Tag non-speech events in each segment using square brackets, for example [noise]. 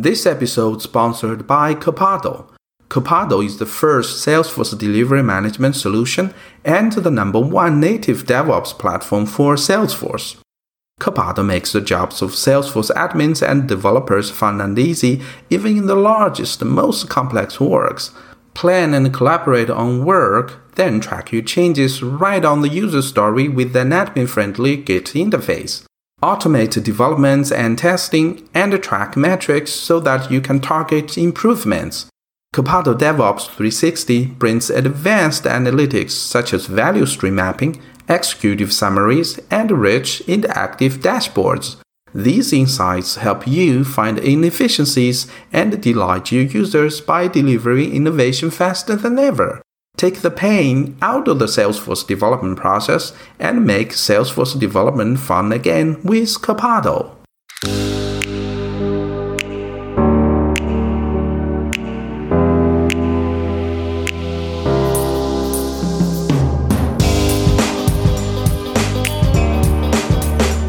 This episode sponsored by Copado. Copado is the first Salesforce delivery management solution and the number one native DevOps platform for Salesforce. Copado makes the jobs of Salesforce admins and developers fun and easy, even in the largest, most complex works. Plan and collaborate on work, then track your changes right on the user story with an admin friendly Git interface. Automate developments and testing and track metrics so that you can target improvements. Copado DevOps 360 brings advanced analytics such as value stream mapping, executive summaries, and rich interactive dashboards. These insights help you find inefficiencies and delight your users by delivering innovation faster than ever. Take the pain out of the Salesforce development process and make Salesforce development fun again with Copado.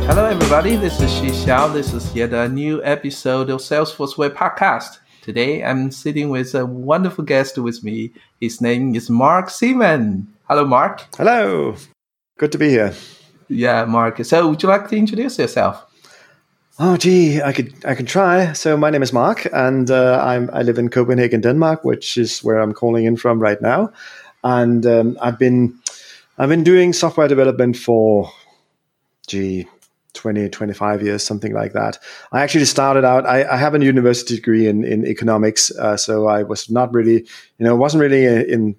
Hello, everybody. This is Xi Xiao. This is yet a new episode of Salesforce Way Podcast. Today, I'm sitting with a wonderful guest with me. His name is Mark Seemann. Hello, Mark. Hello. Good to be here. Yeah, Mark. So, would you like to introduce yourself? Oh, gee, I could I can try. So my name is Mark, and uh, I'm I live in Copenhagen, Denmark, which is where I'm calling in from right now. And um, I've been I've been doing software development for, gee, 20, 25 years, something like that. I actually started out, I, I have a university degree in, in economics. Uh, so I was not really, you know, wasn't really in,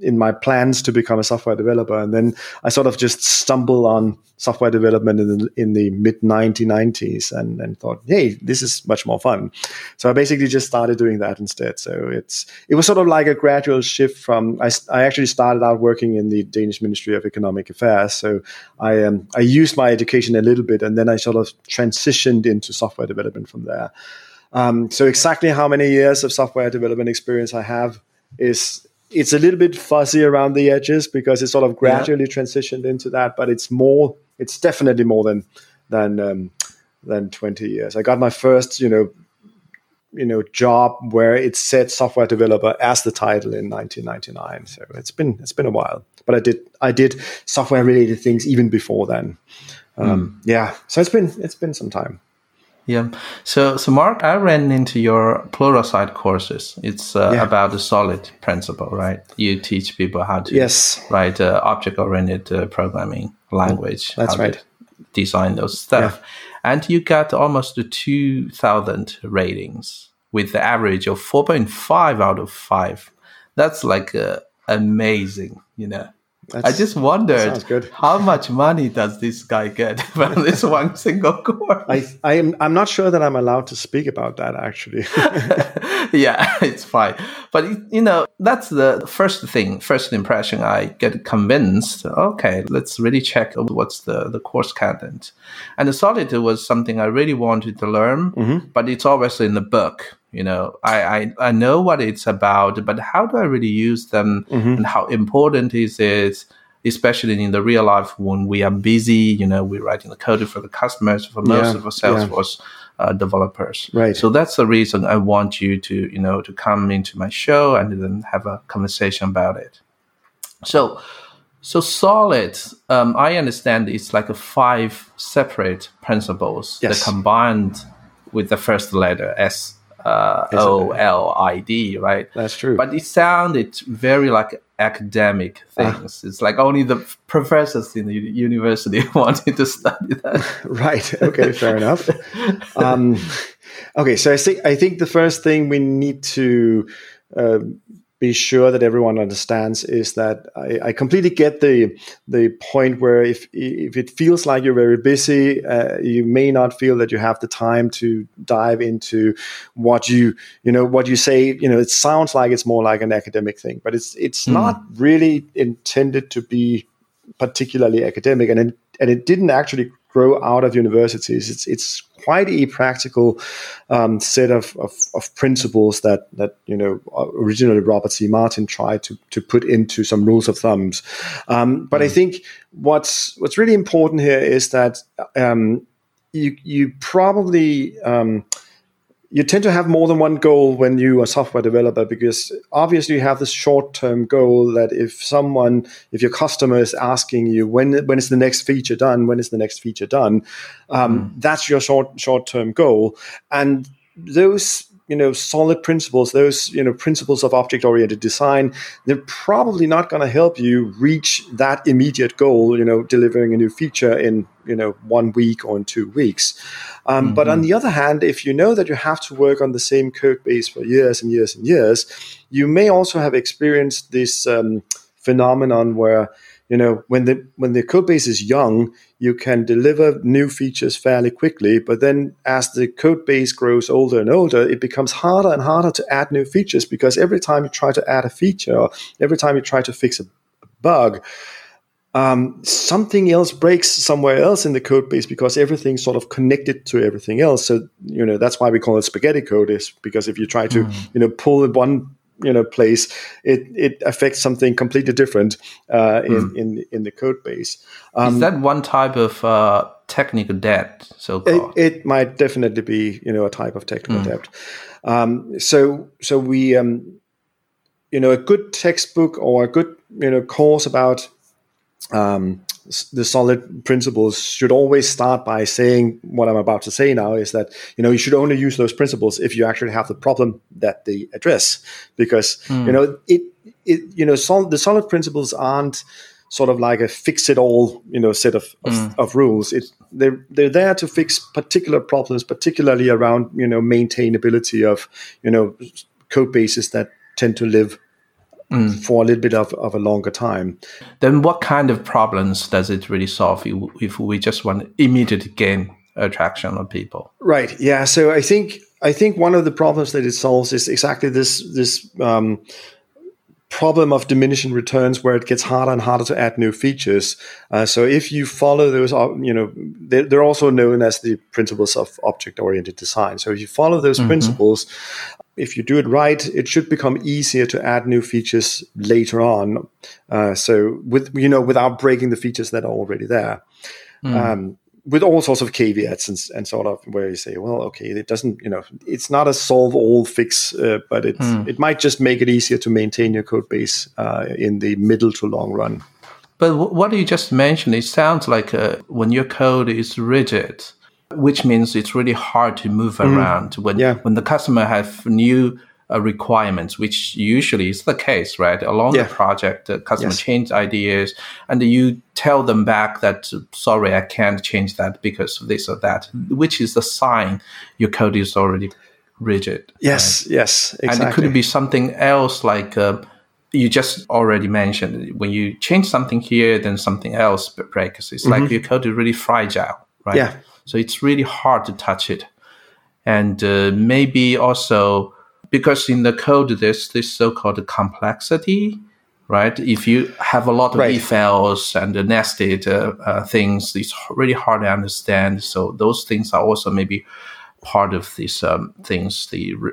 in my plans to become a software developer. And then I sort of just stumbled on software development in the, in the mid 1990s and, and thought, hey, this is much more fun. So I basically just started doing that instead. So it's it was sort of like a gradual shift from I, I actually started out working in the Danish Ministry of Economic Affairs. So I um, I used my education a little bit and then I sort of transitioned into software development from there. Um, so exactly how many years of software development experience I have is it's a little bit fuzzy around the edges because it's sort of gradually yeah. transitioned into that, but it's more, it's definitely more than than um, than 20 years. I got my first, you know, you know, job where it said software developer as the title in 1999. So it's been it's been a while, but I did I did software related things even before then. Um, mm. Yeah, so it's been it's been some time. Yeah. So, so Mark, I ran into your Pluralsight courses. It's uh, yeah. about the solid principle, right? You teach people how to yes. write uh, object-oriented uh, programming language. That's right. design those stuff, yeah. and you got almost two thousand ratings with the average of four point five out of five. That's like uh, amazing, you know. That's, I just wondered how much money does this guy get [laughs] from [laughs] this one single course? I, I am I'm not sure that I'm allowed to speak about that actually. [laughs] yeah, it's fine. But you know, that's the first thing, first impression. I get convinced. Okay, let's really check what's the the course content. And the solid was something I really wanted to learn, mm-hmm. but it's always in the book you know I, I i know what it's about but how do i really use them mm-hmm. and how important is it especially in the real life when we are busy you know we're writing the code for the customers for most yeah, of our salesforce yeah. uh, developers right so that's the reason i want you to you know to come into my show and then have a conversation about it so so solid um, i understand it's like a five separate principles yes. that combined with the first letter s uh, O L I D, right? That's true. But it sounded very like academic ah. things. Uh, it's like only the professors in the university [laughs] wanted to study that. [laughs] right. Okay. Fair enough. Um, okay. So I think I think the first thing we need to uh, be sure that everyone understands is that I, I, completely get the the point where if if it feels like you're very busy, uh, you may not feel that you have the time to dive into what you you know what you say. You know, it sounds like it's more like an academic thing, but it's it's mm. not really intended to be particularly academic, and it, and it didn't actually grow out of universities. It's it's quite a practical um, set of, of, of, principles that that you know originally Robert C. Martin tried to to put into some rules of thumbs. Um, but mm. I think what's what's really important here is that um, you you probably um, you tend to have more than one goal when you are a software developer because obviously you have this short-term goal that if someone if your customer is asking you when when is the next feature done when is the next feature done um, mm. that's your short short-term goal and those you know solid principles those you know principles of object oriented design they're probably not going to help you reach that immediate goal you know delivering a new feature in you know one week or in two weeks um, mm-hmm. but on mm-hmm. the other hand if you know that you have to work on the same code base for years and years and years you may also have experienced this um, phenomenon where you know when the when the code base is young you can deliver new features fairly quickly but then as the code base grows older and older it becomes harder and harder to add new features because every time you try to add a feature or every time you try to fix a bug um, something else breaks somewhere else in the code base because everything's sort of connected to everything else. So you know that's why we call it spaghetti code, is because if you try to mm. you know pull one you know place, it it affects something completely different uh, in, mm. in in the code base. Um, Is that one type of uh, technical debt? So it, it, might definitely be you know a type of technical mm. debt. Um, so so we um, you know a good textbook or a good you know course about um, the solid principles should always start by saying what I'm about to say now is that you know you should only use those principles if you actually have the problem that they address because mm. you know it it you know sol- the solid principles aren't sort of like a fix it all you know set of, of, mm. of, rules it they're they're there to fix particular problems particularly around you know maintainability of you know code bases that tend to live mm. for a little bit of, of a longer time. Then, what kind of problems does it really solve if we just want to immediately gain attraction of people? Right. Yeah. So I think I think one of the problems that it solves is exactly this this um, problem of diminishing returns where it gets harder and harder to add new features. Uh, so if you follow those, uh, you know, they're, they're, also known as the principles of object-oriented design. So if you follow those mm-hmm. principles, if you do it right, it should become easier to add new features later on. Uh, so with you know without breaking the features that are already there. Mm. Um, with all sorts of caveats and, and, sort of where you say, well, okay, it doesn't, you know, it's not a solve all fix, uh, but it mm. it might just make it easier to maintain your code base uh, in the middle to long run. But what you just mentioned, it sounds like uh, when your code is rigid, which means it's really hard to move mm. around when yeah. when the customer have new uh, requirements, which usually is the case, right? Along yeah. the project, the customer yes. change ideas, and you tell them back that sorry, I can't change that because of this or that, which is a sign your code is already rigid. Yes, right? yes, exactly. And it could be something else like. Uh, you just already mentioned when you change something here, then something else breaks. It's mm-hmm. like your code is really fragile, right? Yeah. So it's really hard to touch it. And uh, maybe also because in the code there's this so-called complexity, right? If you have a lot of right. if-else and nested uh, uh, things, it's really hard to understand. So those things are also maybe part of these um, things, the re-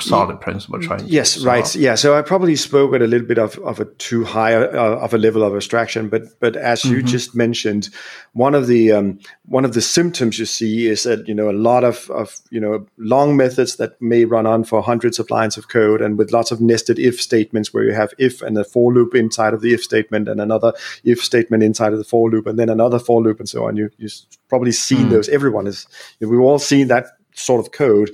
solid principle trying yes right. Yeah so i probably spoke at a little bit of, of a too high uh, of a level of abstraction but but as mm-hmm. you just mentioned one of the um, one of the symptoms you see is that you know a lot of, of you know long methods that may run on for hundreds of lines of code and with lots of nested if statements where you have if and a for loop inside of the if statement and another if statement inside of the for loop and then another for loop and so on. You you probably seen mm. those. Everyone is we've all seen that sort of code.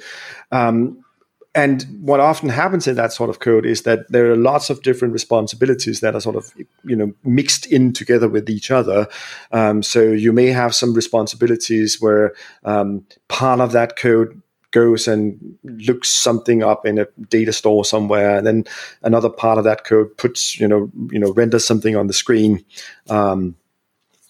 Um, and what often happens in that sort of code is that there are lots of different responsibilities that are sort of you know mixed in together with each other. Um, so you may have some responsibilities where um, part of that code goes and looks something up in a data store somewhere and then another part of that code puts you know you know renders something on the screen um,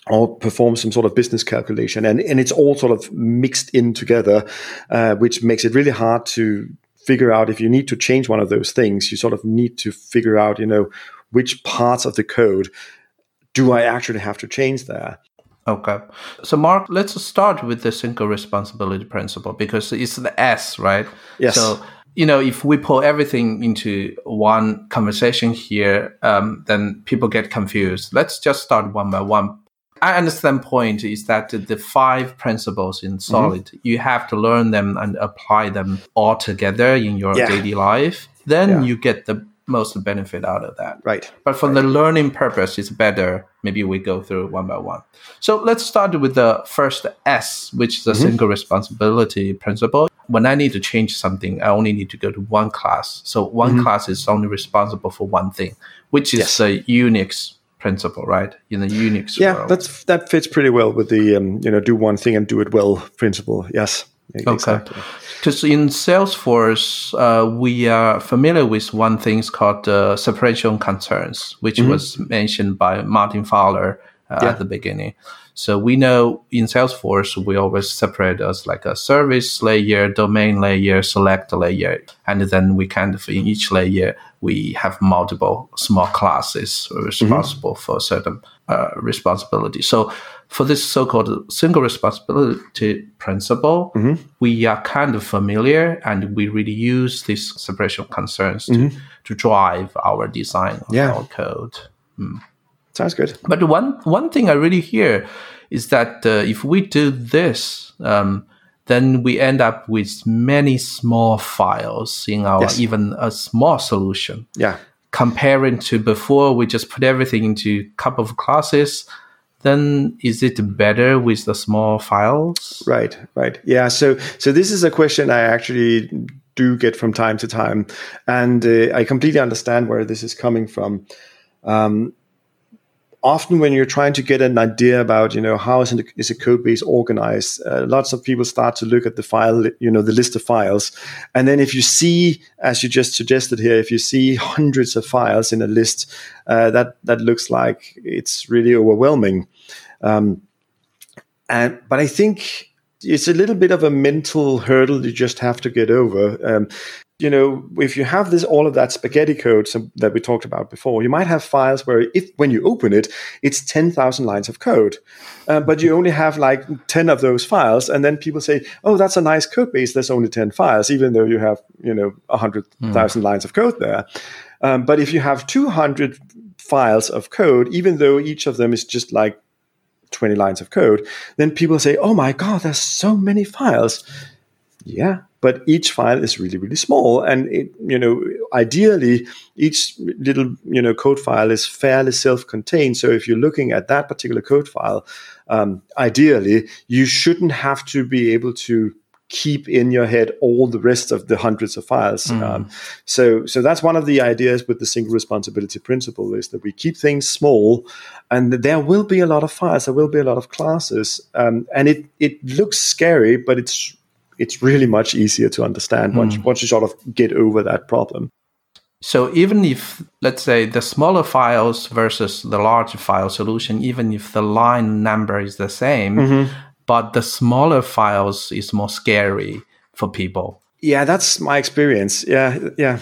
or perform some sort of business calculation. And, and it's all sort of mixed in together uh, which makes it really hard to figure out if you need to change one of those things, you sort of need to figure out, you know, which parts of the code do I actually have to change there. Okay. So, Mark, let's start with the single responsibility principle because it's the S, right? Yes. So, you know, if we pull everything into one conversation here, um, then people get confused. Let's just start one by one. I understand point is that the five principles in solid, mm-hmm. you have to learn them and apply them all together in your yeah. daily life. Then yeah. you get the most benefit out of that. Right. But for right. the learning purpose, it's better. Maybe we go through one by one. So let's start with the first S, which is the mm-hmm. single responsibility principle. When I need to change something, I only need to go to one class. So one mm-hmm. class is only responsible for one thing, which is yes. the Unix principle, right? In the Unix yeah, world. that's that fits pretty well with the um, you know do one thing and do it well principle. Yes. Okay. Because in Salesforce, uh, we are familiar with one thing called uh, separation concerns, which mm-hmm. was mentioned by Martin Fowler uh, yeah. at the beginning. So we know in Salesforce, we always separate as like a service layer, domain layer, select layer. And then we kind of, in each layer, we have multiple small classes responsible mm-hmm. for certain uh, responsibility. So for this so-called single responsibility principle, mm-hmm. we are kind of familiar and we really use these separation concerns to, mm-hmm. to drive our design of yeah. our code. Mm. Sounds good. But one one thing I really hear is that uh, if we do this, um, then we end up with many small files in our yes. even a small solution. Yeah. Comparing to before, we just put everything into a couple of classes. Then is it better with the small files? Right, right. Yeah. So, so this is a question I actually do get from time to time, and uh, I completely understand where this is coming from. Um, often when you're trying to get an idea about you know how is, is a code base organized uh, lots of people start to look at the file you know the list of files. And then if you see as you just suggested here if you see [laughs] hundreds of files in a list uh, that that looks like it's really overwhelming. Um, and but i think it's a little bit of a mental hurdle you just have to get over. Um, you know, if you have this all of that spaghetti code that we talked about before, you might have files where if when you open it, it's ten thousand lines of code, uh, but you only have like ten of those files, and then people say, "Oh, that's a nice code base. There's only ten files, even though you have you know hundred thousand mm. lines of code there." Um, but if you have two hundred files of code, even though each of them is just like 20 lines of code, then people say, oh my God, there's so many files. Yeah, but each file is really, really small. And, it, you know, ideally, each little, you know, code file is fairly self-contained. So if you're looking at that particular code file, um, ideally, you shouldn't have to be able to keep in your head all the rest of the hundreds of files. Mm. Um, so, so that's one of the ideas with the single responsibility principle is that we keep things small, and there will be a lot of files, there will be a lot of classes, um, and it it looks scary, but it's it's really much easier to understand mm. once once you sort of get over that problem. So even if, let's say, the smaller files versus the large file solution, even if the line number is the same, mm-hmm but the smaller files is more scary for people. Yeah, that's my experience. Yeah, yeah.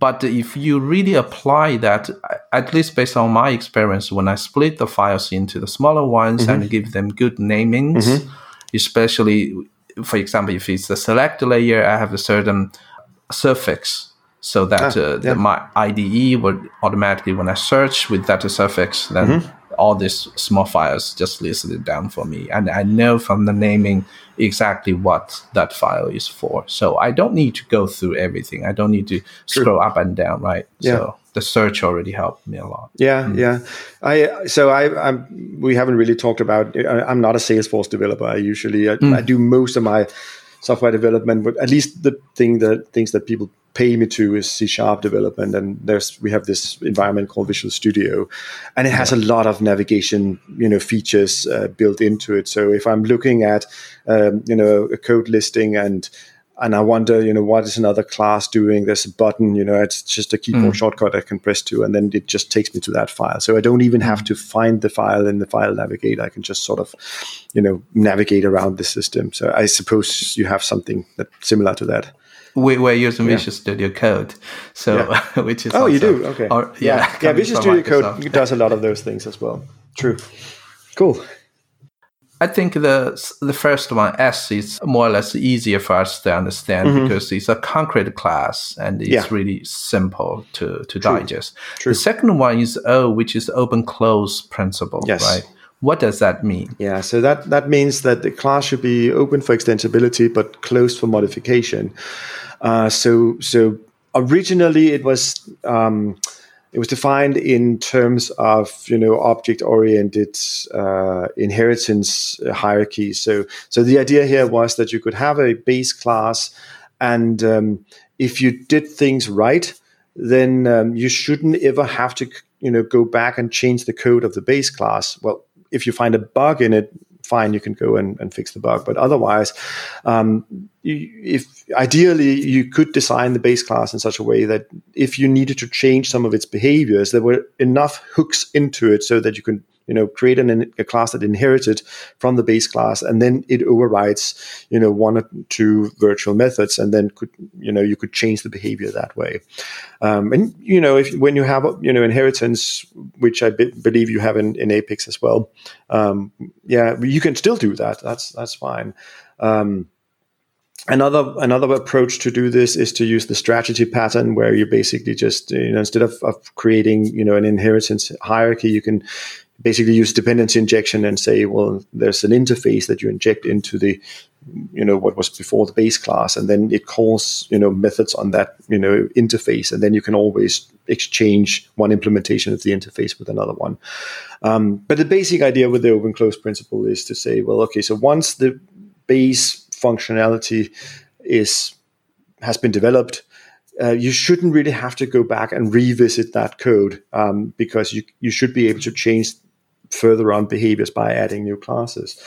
But if you really apply that, at least based on my experience, when I split the files into the smaller ones mm-hmm. and give them good namings, mm-hmm. especially, for example, if it's the select layer, I have a certain suffix so that ah, uh, yeah. the, my IDE would automatically, when I search with that suffix, then mm-hmm all these small files just listed down for me. And I know from the naming exactly what that file is for. So I don't need to go through everything. I don't need to scroll up and down, right? Yeah. So the search already helped me a lot. Yeah, mm. yeah. I so I I'm, we haven't really talked about. I'm not a Salesforce developer. I usually I, mm. I do most of my software development, but at least the thing that things that people pay me to is C sharp development, and there's we have this environment called Visual Studio, and it has a lot of navigation you know features uh, built into it. So if I'm looking at um, you know a code listing and and I wonder, you know, what is another class doing? There's a button, you know, it's just a keyboard mm. shortcut I can press to, and then it just takes me to that file. So I don't even have to find the file in the file navigator. I can just sort of, you know, navigate around the system. So I suppose you have something that similar to that. We, we're using yeah. Visual Studio Code, so yeah. [laughs] which is oh, you do okay, or, yeah, yeah, [laughs] yeah Visual Studio Microsoft. Code does a lot of those things as well. True, cool. I think the the first one S is more or less easier for us to understand mm-hmm. because it's a concrete class and it's yeah. really simple to to True. digest. True. The second one is O, which is open close principle, yes. right? What does that mean? Yeah, so that, that means that the class should be open for extensibility but closed for modification. Uh, so so originally it was um, it was defined in terms of you know object oriented uh, inheritance hierarchy. So so the idea here was that you could have a base class, and um, if you did things right, then um, you shouldn't ever have to you know go back and change the code of the base class. Well, if you find a bug in it, fine, you can go and, and fix the bug. But otherwise, um, if ideally you could design the base class in such a way that if you needed to change some of its behaviors, there were enough hooks into it so that you can you know create an, a class that inherited from the base class and then it overrides you know one or two virtual methods and then could you know you could change the behavior that way. Um, and you know if when you have you know inheritance which i be- believe you have in, in apex as well um, yeah you can still do that. That's that's fine. Um, Another another approach to do this is to use the strategy pattern, where you basically just you know instead of, of creating you know an inheritance hierarchy, you can basically use dependency injection and say, well, there's an interface that you inject into the, you know, what was before the base class, and then it calls, you know, methods on that, you know, interface, and then you can always exchange one implementation of the interface with another one. Um, but the basic idea with the open close principle is to say, well, okay, so once the base functionality is has been developed, uh, you shouldn't really have to go back and revisit that code um, because you you should be able to change further on behaviors by adding new classes.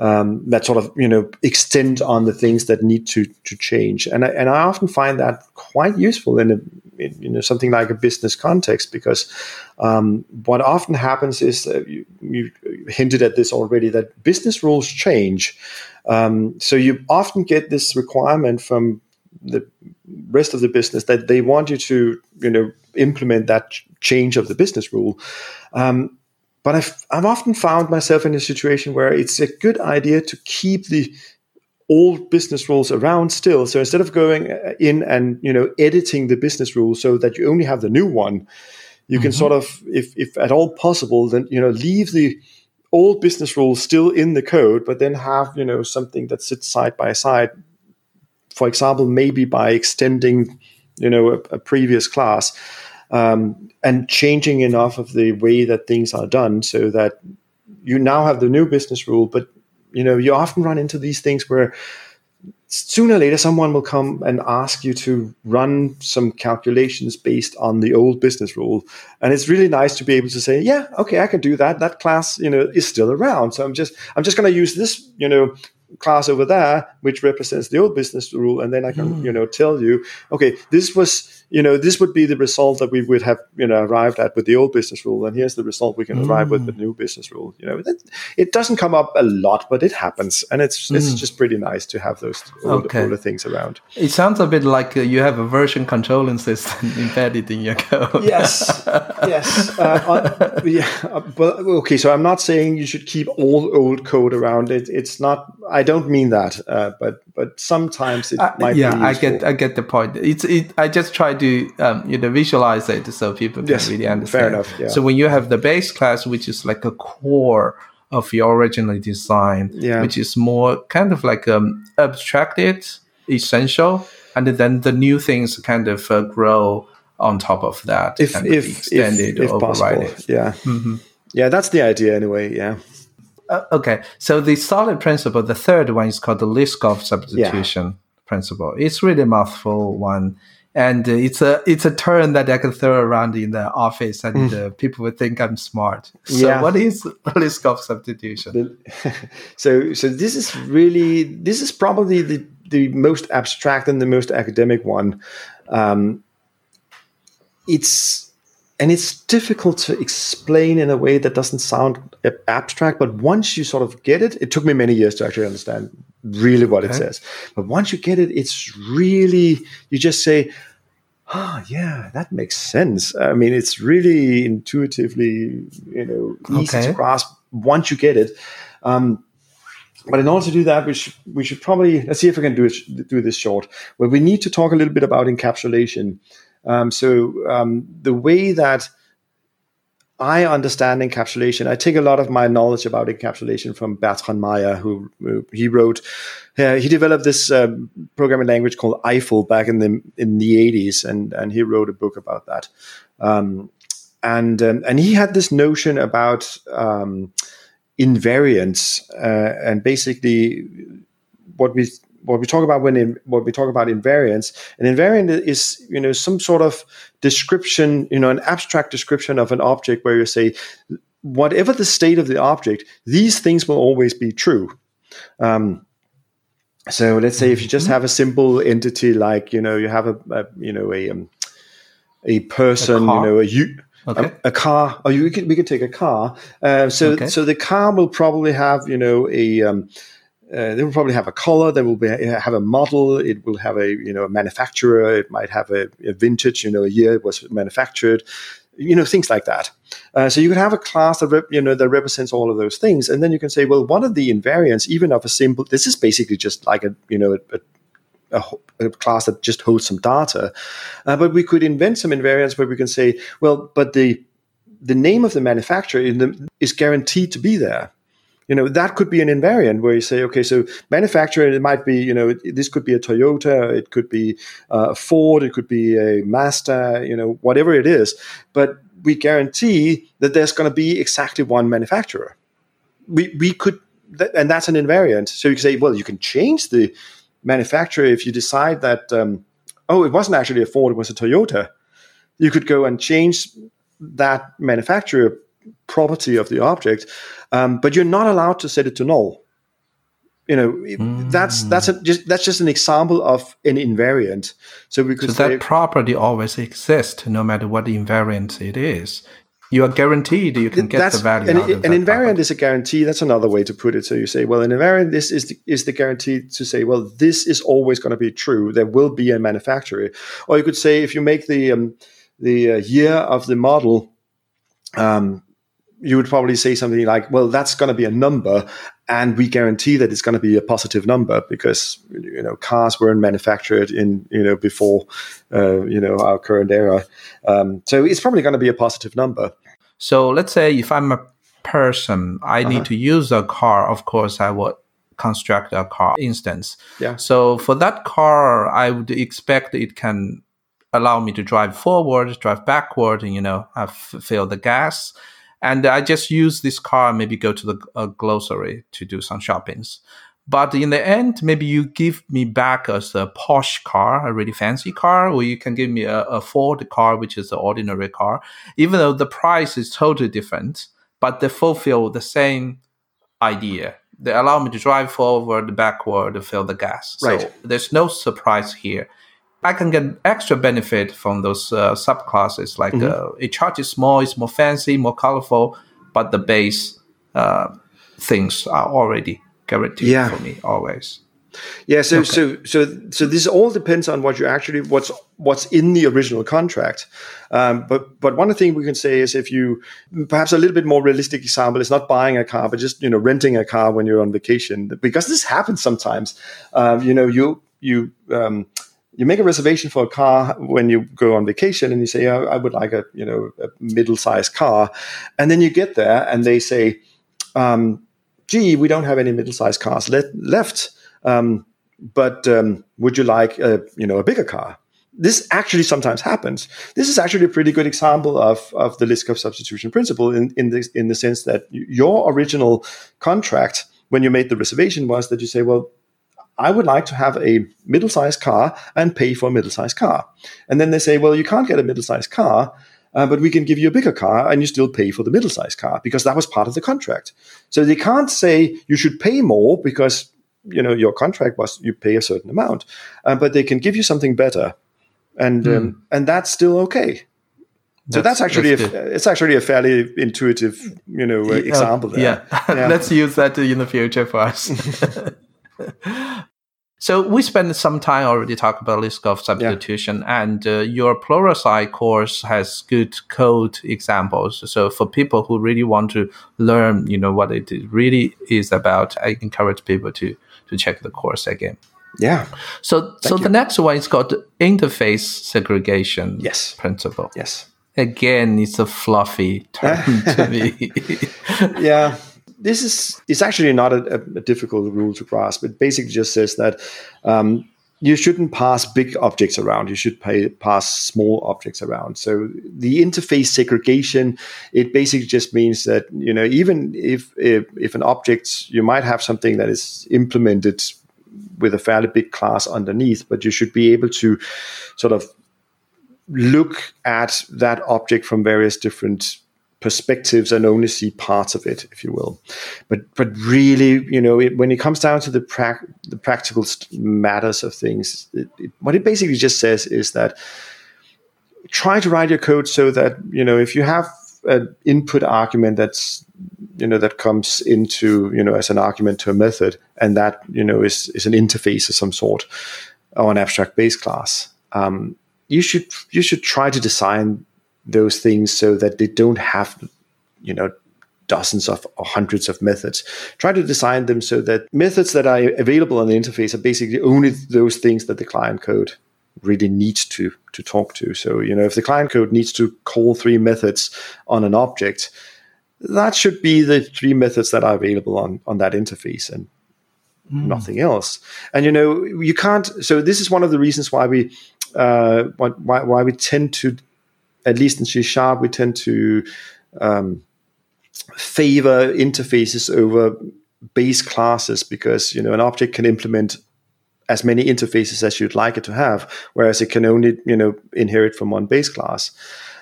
Um, that sort of you know extend on the things that need to to change, and I, and I often find that quite useful in a in, you know something like a business context because um, what often happens is you, you, hinted at this already that business rules change, um, so you often get this requirement from the rest of the business that they want you to you know implement that change of the business rule. Um, but I've, I've often found myself in a situation where it's a good idea to keep the old business rules around still. So instead of going uh, in and you know editing the business rules so that you only have the new one, you mm-hmm. can sort of, if if at all possible, then you know leave the old business rules still in the code, but then have you know something that sits side by side. For example, maybe by extending you know a, a previous class um, and changing enough of the way that things are done so that you now have the new business rule, but you know you often run into these things where sooner or later someone will come and ask you to run some calculations based on the old business rule. And it's really nice to be able to say yeah okay i can do that. That class you know is still around. So i'm just i'm just going to use this you know class over there which represents the old business rule and then i can mm. you know tell you okay this was you know, this would be the result that we would have, you know, arrived at with the old business rule, and here's the result we can mm. arrive with the new business rule. You know, it, it, doesn't come up a lot, but it happens, and it's mm. it's just pretty nice to have those older, okay. older things around. It sounds a bit like uh, you have a version controlling system [laughs] embedded in your code. yes, yes, uh, yeah. Uh, but okay, so I'm not saying you should keep all old code around. It, it's not. I don't mean that, uh, but but sometimes it uh, might. Yeah, I get I get the point. It's it. I just try to um, you know visualize it so people can yes, really understand. Fair enough. Yeah. So when you have the base class, which is like a core of your original design, yeah. which is more kind of like um, abstracted, essential, and then the new things kind of uh, grow on top of that. If if extended if, if possible, yeah, mm-hmm. yeah, that's the idea anyway. Yeah. Uh, okay, so the solid principle, the third one is called the Liskov substitution yeah. principle. It's really a mouthful one and uh, it's a it's a term that I can throw around in the office, and mm. uh, people would think I'm smart. So, yeah. what is [laughs] Liskov substitution? [laughs] so, so this is really this is probably the the most abstract and the most academic one. Um, it's and it's difficult to explain in a way that doesn't sound abstract. But once you sort of get it, it took me many years to actually understand really what okay. it says. But once you get it, it's really, you just say, oh, yeah, that makes sense. I mean, it's really intuitively, you know, easy okay. to grasp once you get it. Um, but in order to do that, we should, we should probably, let's see if we can do it, do this short. Well, we need to talk a little bit about encapsulation. Um, so um, the way that I understand encapsulation. I take a lot of my knowledge about encapsulation from Bertrand Meyer, who, who he wrote. Uh, he developed this um, programming language called Eiffel back in the in the eighties, and and he wrote a book about that. Um, and um, and he had this notion about um, invariance, uh, and basically what we what we talk about when in, what we talk about invariance an invariant is you know some sort of description you know an abstract description of an object where you say whatever the state of the object these things will always be true um, so let's say if you just mm-hmm. have a simple entity like you know you have a, a you know a um, a person a you know a you Okay. A, a, car, or you can, we could take a car. Uh, so, okay. so the car will probably have, you know, a um, uh, they will probably have a color. They will be, have a model. It will have a you know a manufacturer. It might have a, a vintage. You know, a year it was manufactured. You know, things like that. Uh, so you could have a class that rep, you know that represents all of those things, and then you can say, well, one of the invariants, even of a simple, this is basically just like a you know a, a, a, class that just holds some data. Uh, but we could invent some invariants where we can say, well, but the the name of the manufacturer the, is guaranteed to be there you know that could be an invariant where you say okay so manufacturer it might be you know this could be a toyota it could be uh, a ford it could be a mazda you know whatever it is. But we guarantee that there's going to be exactly one manufacturer. We, we could and that's an invariant. So you can say well you can change the manufacturer if you decide that um, oh it wasn't actually a ford it was a toyota. You could go and change that manufacturer property of the object, um, but you're not allowed to set it to null. You know, mm. that's that's a, just that's just an example of an invariant. So we could so say, that property always exists, no matter what invariant it is. You are guaranteed you can get the value. An, an invariant property. is a guarantee. That's another way to put it. So you say, well, an invariant this is the, is the guarantee to say, well, this is always going to be true. There will be a manufacturer, or you could say if you make the um, the uh, year of the model um, you would probably say something like, well, that's going to be a number, and we guarantee that it's going to be a positive number because you know cars weren't manufactured in you know before uh, you know our current era. Um, so it's probably going to be a positive number. So let's say if I'm a person, I uh-huh. need to use a car. Of course, I would construct a car instance. Yeah. So for that car, I would expect it can allow me to drive forward, drive backward, and you know, fill the gas and I just use this car, maybe go to the uh, grocery to do some shoppings. But in the end, maybe you give me back as a posh car, a really fancy car, or you can give me a, a Ford car, which is an ordinary car, even though the price is totally different, but they fulfill the same idea. They allow me to drive forward, backward, fill the gas. Right. So there's no surprise here. I can get extra benefit from those uh, subclasses. Like mm-hmm. uh, a chart is small, it's more fancy, more colorful, but the base uh, things are already guaranteed yeah. for me always. Yeah, so okay. so so so this all depends on what you actually what's what's in the original contract. Um, but but one thing we can say is if you perhaps a little bit more realistic example is not buying a car, but just you know renting a car when you're on vacation because this happens sometimes. Um, you know you you um, you make a reservation for a car when you go on vacation and you say oh, i would like a you know a middle-sized car and then you get there and they say um, gee we don't have any middle-sized cars le- left um, but um, would you like a you know a bigger car this actually sometimes happens. This is actually a pretty good example of, of the Liskov substitution principle in, in, the, in the sense that your original contract, when you made the reservation, was that you say, well, I would like to have a middle sized car and pay for a middle sized car. And then they say, well, you can't get a middle sized car, uh, but we can give you a bigger car and you still pay for the middle sized car because that was part of the contract. So they can't say you should pay more because you know your contract was you pay a certain amount, uh, but they can give you something better, and mm. um, and that's still okay. So that's, that's actually that's a, it's actually a fairly intuitive you know uh, example. There. Yeah, [laughs] yeah. let's use that in the future for us. [laughs] [laughs] so we spent some time already talking about Liskov substitution, yeah. and uh, your Pluralsight course has good code examples. So for people who really want to learn, you know, what it really is about, I encourage people to to check the course again. Yeah. So Thank so you. the next one is called interface segregation yes. principle. Yes. again, it's a fluffy term [laughs] to me. yeah, this is it's actually not a, a, difficult rule to grasp. It basically just says that um, you shouldn't pass big objects around. You should pay, pass small objects around. So the interface segregation, it basically just means that you know even if if, if an object you might have something that is implemented with a fairly big class underneath, but you should be able to sort of look at that object from various different perspectives and only see parts of it, if you will. But but really, you know, it, when it comes down to the, pra- the practical matters of things, it, it, what it basically just says is that try to write your code so that you know if you have an input argument that's you know that comes into you know as an argument to a method, and that you know is is an interface of some sort or an abstract base class. Um, you should you should try to design those things so that they don't have, you know, dozens of or hundreds of methods. Try to design them so that methods that are available on the interface are basically only those things that the client code really needs to to talk to. So, you know, if the client code needs to call three methods on an object, that should be the three methods that are available on on that interface and mm. nothing else. And you know, you can't so this is one of the reasons why we uh, why, why we tend to at least in C sharp, we tend to um, favor interfaces over base classes because you know an object can implement as many interfaces as you'd like it to have, whereas it can only you know inherit from one base class.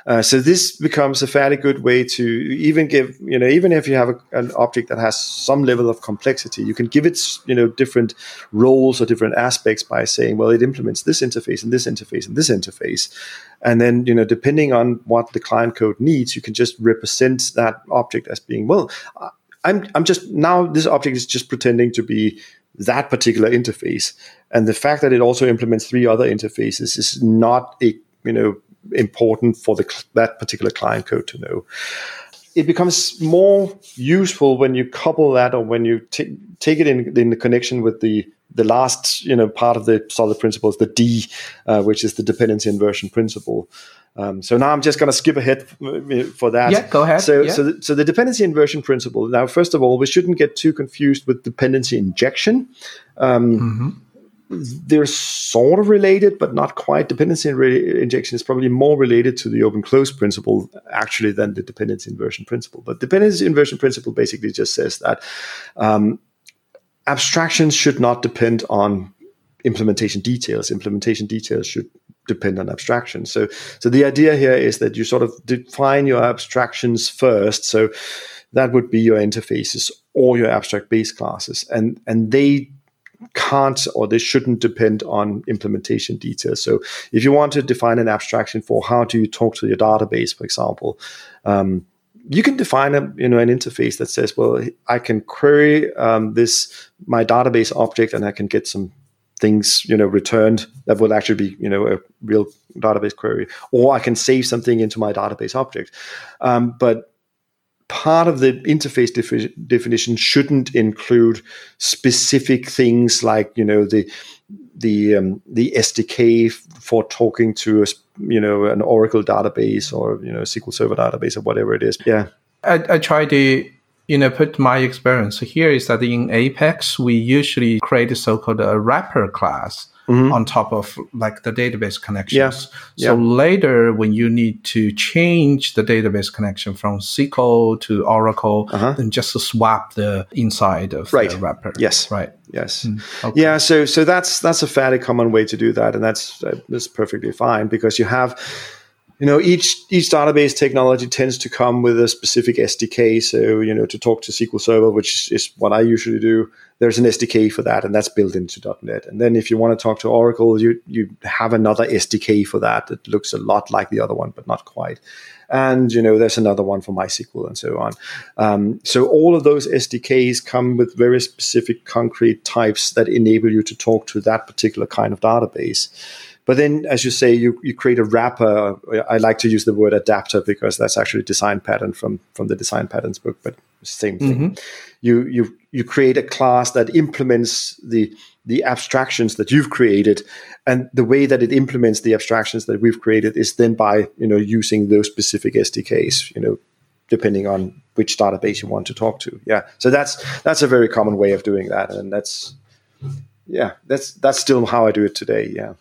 Uh, so this becomes a fairly good way to even give, you know, even if you have a, an object that has some level of complexity, you can give it, you know, different roles or different aspects by saying, well, it implements this interface and this interface and this interface. And then, you know, depending on what the client code needs, you can just represent that object as being, well, I'm, I'm just now this object is just pretending to be that particular interface. And the fact that it also implements three other interfaces is not a, you know, important for the, that particular client code to know. It becomes more useful when you couple that or when you t- take it in, in the connection with the the last you know part of the solid principles, the D, uh, which is the dependency inversion principle. Um, so now I'm just going to skip ahead for that. Yeah, go ahead. So, yeah. so, the, so the dependency inversion principle. Now, first of all, we shouldn't get too confused with dependency injection. Um, mm-hmm they're sort of related, but not quite. Dependency injection is probably more related to the open close principle actually than the dependency inversion principle. But dependency inversion principle basically just says that um, abstractions should not depend on implementation details. Implementation details should depend on abstraction. So, so the idea here is that you sort of define your abstractions first. So that would be your interfaces or your abstract base classes, and and they can't or they shouldn't depend on implementation details. So if you want to define an abstraction for how do you talk to your database, for example, um, you can define a you know an interface that says, well, I can query um, this my database object and I can get some things you know returned that will actually be you know a real database query, or I can save something into my database object. Um, but part of the interface defi- definition shouldn't include specific things like you know the the um, the SDK for talking to a you know an Oracle database or you know SQL Server database or whatever it is. Yeah, I, I try to you know put my experience. Here is that in Apex we usually create a so-called a wrapper class mm-hmm. on top of like the database connections. Yeah. So yeah. later, when you need to change the database connection from SQL to Oracle, uh-huh. then just to swap the inside of right. the wrapper. Yes. Right. Yes. Mm. Okay. Yeah. So so that's that's a fairly common way to do that, and that's uh, that's perfectly fine because you have you know each each database technology tends to come with a specific SDK. So you know to talk to SQL Server, which is what I usually do, there's an SDK for that, and that's built into .NET. And then if you want to talk to Oracle, you you have another SDK for that that looks a lot like the other one, but not quite. And you know there's another one for MySQL and so on. Um, so all of those SDKs come with very specific concrete types that enable you to talk to that particular kind of database. But then, as you say, you, you create a wrapper. I like to use the word adapter because that's actually a design pattern from, from the design patterns book. But same thing. Mm-hmm. You you you create a class that implements the the abstractions that you've created, and the way that it implements the abstractions that we've created is then by you know using those specific SDKs. You know, depending on which database you want to talk to. Yeah, so that's that's a very common way of doing that, and that's yeah, that's that's still how I do it today. Yeah.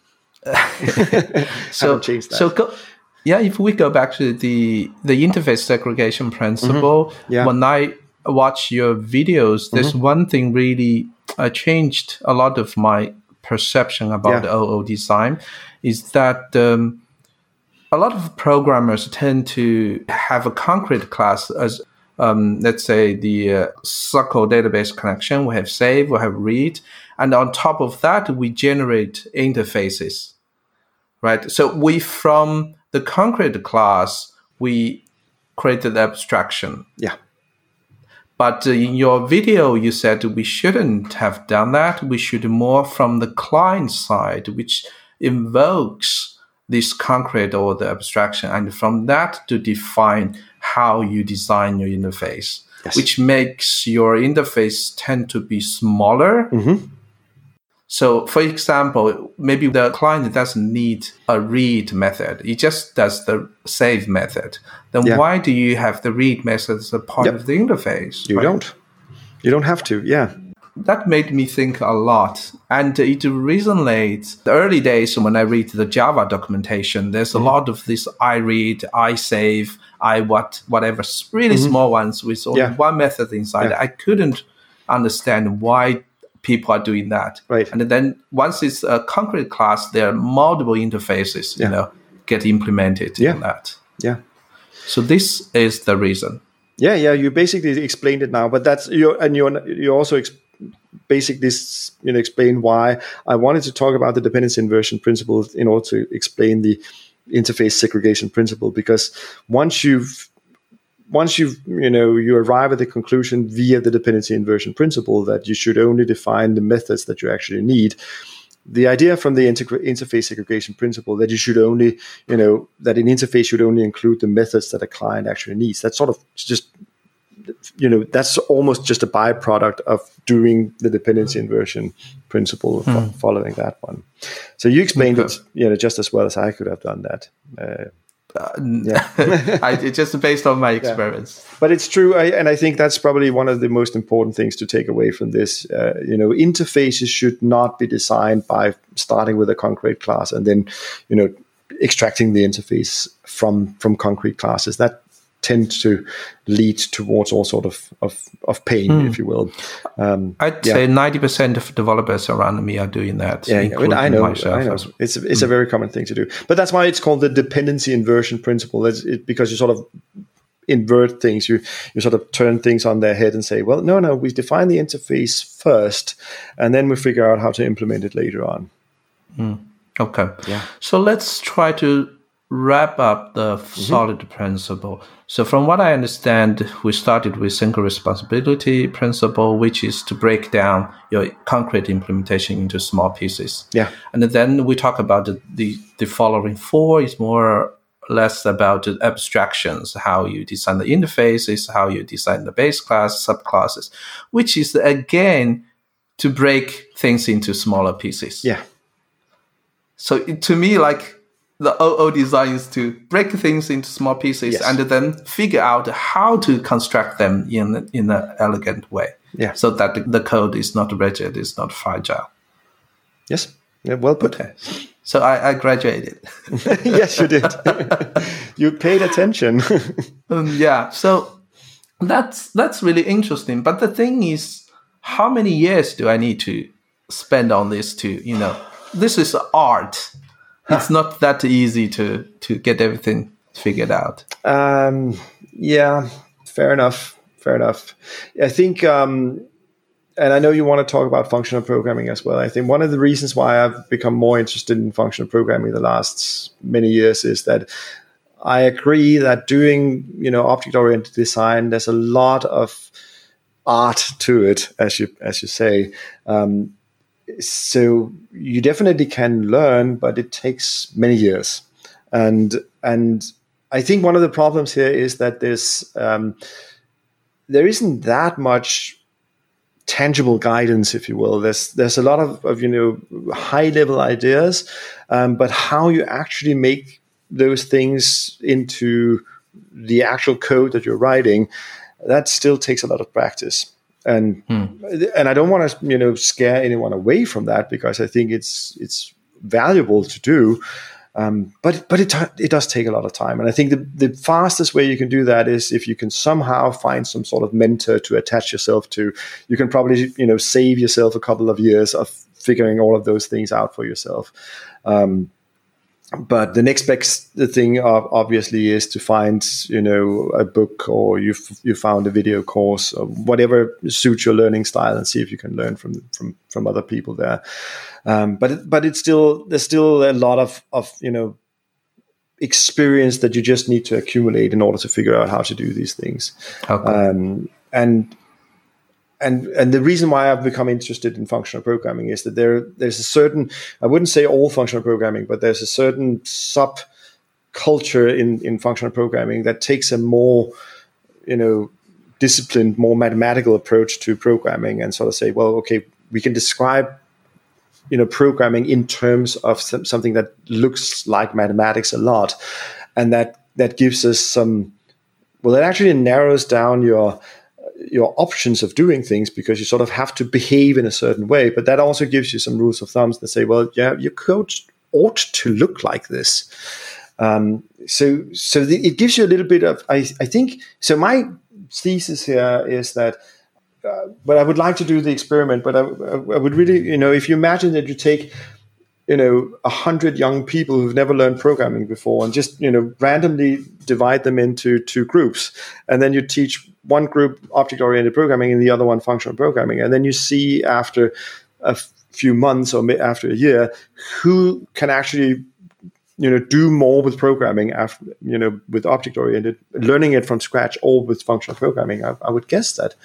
[laughs] so so go, yeah, if we go back to the the interface segregation principle, mm-hmm. yeah. when I watch your videos, there's mm-hmm. one thing really uh, changed a lot of my perception about yeah. OO design is that um, a lot of programmers tend to have a concrete class as um, let's say the uh, SQL database connection. We have save, we have read, and on top of that, we generate interfaces, right? So we from the concrete class we created abstraction. Yeah. But uh, in your video, you said we shouldn't have done that. We should more from the client side, which invokes this concrete or the abstraction, and from that to define how you design your interface, yes. which makes your interface tend to be smaller. Mm-hmm. So, for example, maybe the client doesn't need a read method; it just does the save method. Then yeah. why do you have the read method as a part yep. of the interface? You right? don't. You don't have to. Yeah that made me think a lot. And it resonates. The early days when I read the Java documentation, there's mm-hmm. a lot of this I read, I save, I what, whatever, really mm-hmm. small ones with only yeah. one method inside. Yeah. I couldn't understand why people are doing that. Right. And then once it's a concrete class, there are multiple interfaces, yeah. you know, get implemented yeah. in that. Yeah. So this is the reason. Yeah, yeah, you basically explained it now, but that's you and you you also ex- basically you know explain why I wanted to talk about the dependency inversion principle in order to explain the interface segregation principle because once you've once you've you know you arrive at the conclusion via the dependency inversion principle that you should only define the methods that you actually need the idea from the interface segregation principle that you should only you know that an interface should only include the methods that a client actually needs that sort of just you know that's almost just a byproduct of doing the dependency inversion principle mm. following that one so you explained okay. it you know just as well as i could have done that uh, uh, yeah, [laughs] I, it's just based on my experience. Yeah. But it's true, I, and I think that's probably one of the most important things to take away from this. Uh, you know, interfaces should not be designed by starting with a concrete class and then, you know, extracting the interface from from concrete classes. That tend to lead towards all sort of of, of pain, mm. if you will. Um, I'd yeah. say ninety percent of developers around me are doing that. Yeah, I, mean, I know. I know. It's it's mm. a very common thing to do, but that's why it's called the dependency inversion principle. It's it, because you sort of invert things. You you sort of turn things on their head and say, well, no, no, we define the interface first, and then we figure out how to implement it later on. Mm. Okay. Yeah. So let's try to wrap up the mm-hmm. solid principle. So, from what I understand, we started with single responsibility principle, which is to break down your concrete implementation into small pieces. Yeah. And then we talk about the, the, the following four is more less about the abstractions, how you design the interfaces, how you design the base class, subclasses, which is again to break things into smaller pieces. Yeah. So to me, like the OO design is to break things into small pieces yes. and then figure out how to construct them in in an elegant way. Yeah. So that the, the code is not rigid, it's not fragile. Yes. Yeah, well put. Okay. So I, I graduated. [laughs] yes, you did. [laughs] you paid attention. [laughs] um, yeah. So that's that's really interesting. But the thing is, how many years do I need to spend on this to you know? This is art it's not that easy to to get everything figured out. Um, yeah, fair enough. Fair enough. I think, um, and I know you want to talk about functional programming as well. I think one of the reasons why I've become more interested in functional programming the last many years is that I agree that doing you know object oriented design, there's a lot of art to it, as you as you say. Um, so you definitely can learn, but it takes many years. And and I think one of the problems here is that there's um, there isn't that much tangible guidance, if you will. There's there's a lot of, of you know high level ideas, um, but how you actually make those things into the actual code that you're writing, that still takes a lot of practice. And hmm. and I don't want to you know scare anyone away from that because I think it's it's valuable to do. Um, but but it it does take a lot of time, and I think the the fastest way you can do that is if you can somehow find some sort of mentor to attach yourself to. You can probably you know save yourself a couple of years of figuring all of those things out for yourself. Um, but the next best thing obviously is to find you know a book or you you found a video course or whatever suits your learning style and see if you can learn from from from other people there um, but but it's still there's still a lot of of you know experience that you just need to accumulate in order to figure out how to do these things okay. um, and and and the reason why I've become interested in functional programming is that there there's a certain I wouldn't say all functional programming, but there's a certain sub culture in in functional programming that takes a more you know disciplined, more mathematical approach to programming, and sort of say, well, okay, we can describe you know programming in terms of some, something that looks like mathematics a lot, and that that gives us some well, it actually narrows down your your options of doing things because you sort of have to behave in a certain way. But that also gives you some rules of thumbs that say, well, yeah, your code ought to look like this. Um, so, so it gives you a little bit of, I, I think, so my thesis here is that, uh, but I would like to do the experiment, but I, I would really, you know, if you imagine that you take, you know, a hundred young people who've never learned programming before and just, you know, randomly divide them into two groups. And then you teach one group object oriented programming and the other one functional programming. And then you see after a few months or after a year who can actually you know do more with programming after you know with object oriented learning it from scratch or with functional programming I, I, would guess that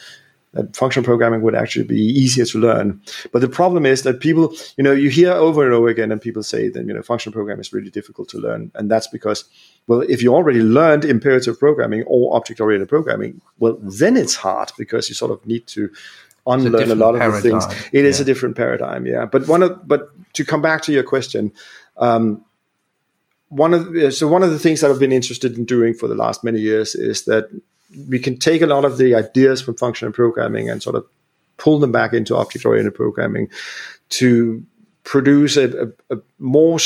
that functional programming would actually be easier to learn but the problem is that people you know you hear over and over again and people say that you know functional programming is really difficult to learn and that's because well, if you already learned imperative programming or object oriented programming, well, then it's hard because you sort of need to unlearn a, a, lot of paradigm. the things. It is yeah. a different paradigm, yeah. But one of but to come back to your question, um, one of so one of the things that I've been interested in doing for the last many years is that we can take a lot of the ideas from functional programming and sort of pull them back into object oriented programming to produce a, a, a more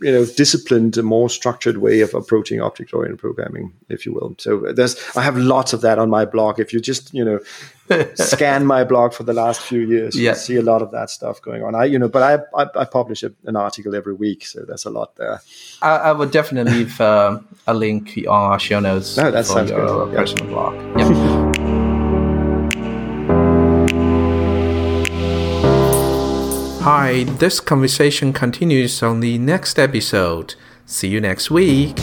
you know disciplined more structured way of approaching object oriented programming if you will. So there's i have lots of that on my blog. If you just you know [laughs] scan my blog for the last few years yeah. you see a lot of that stuff going on. I you know but i i, I publish a, an article every week so there's a lot there. I, I would definitely leave uh, a link on our show notes no, that for your good. personal blog. Yeah Hi, this conversation continues on the next episode. See you next week.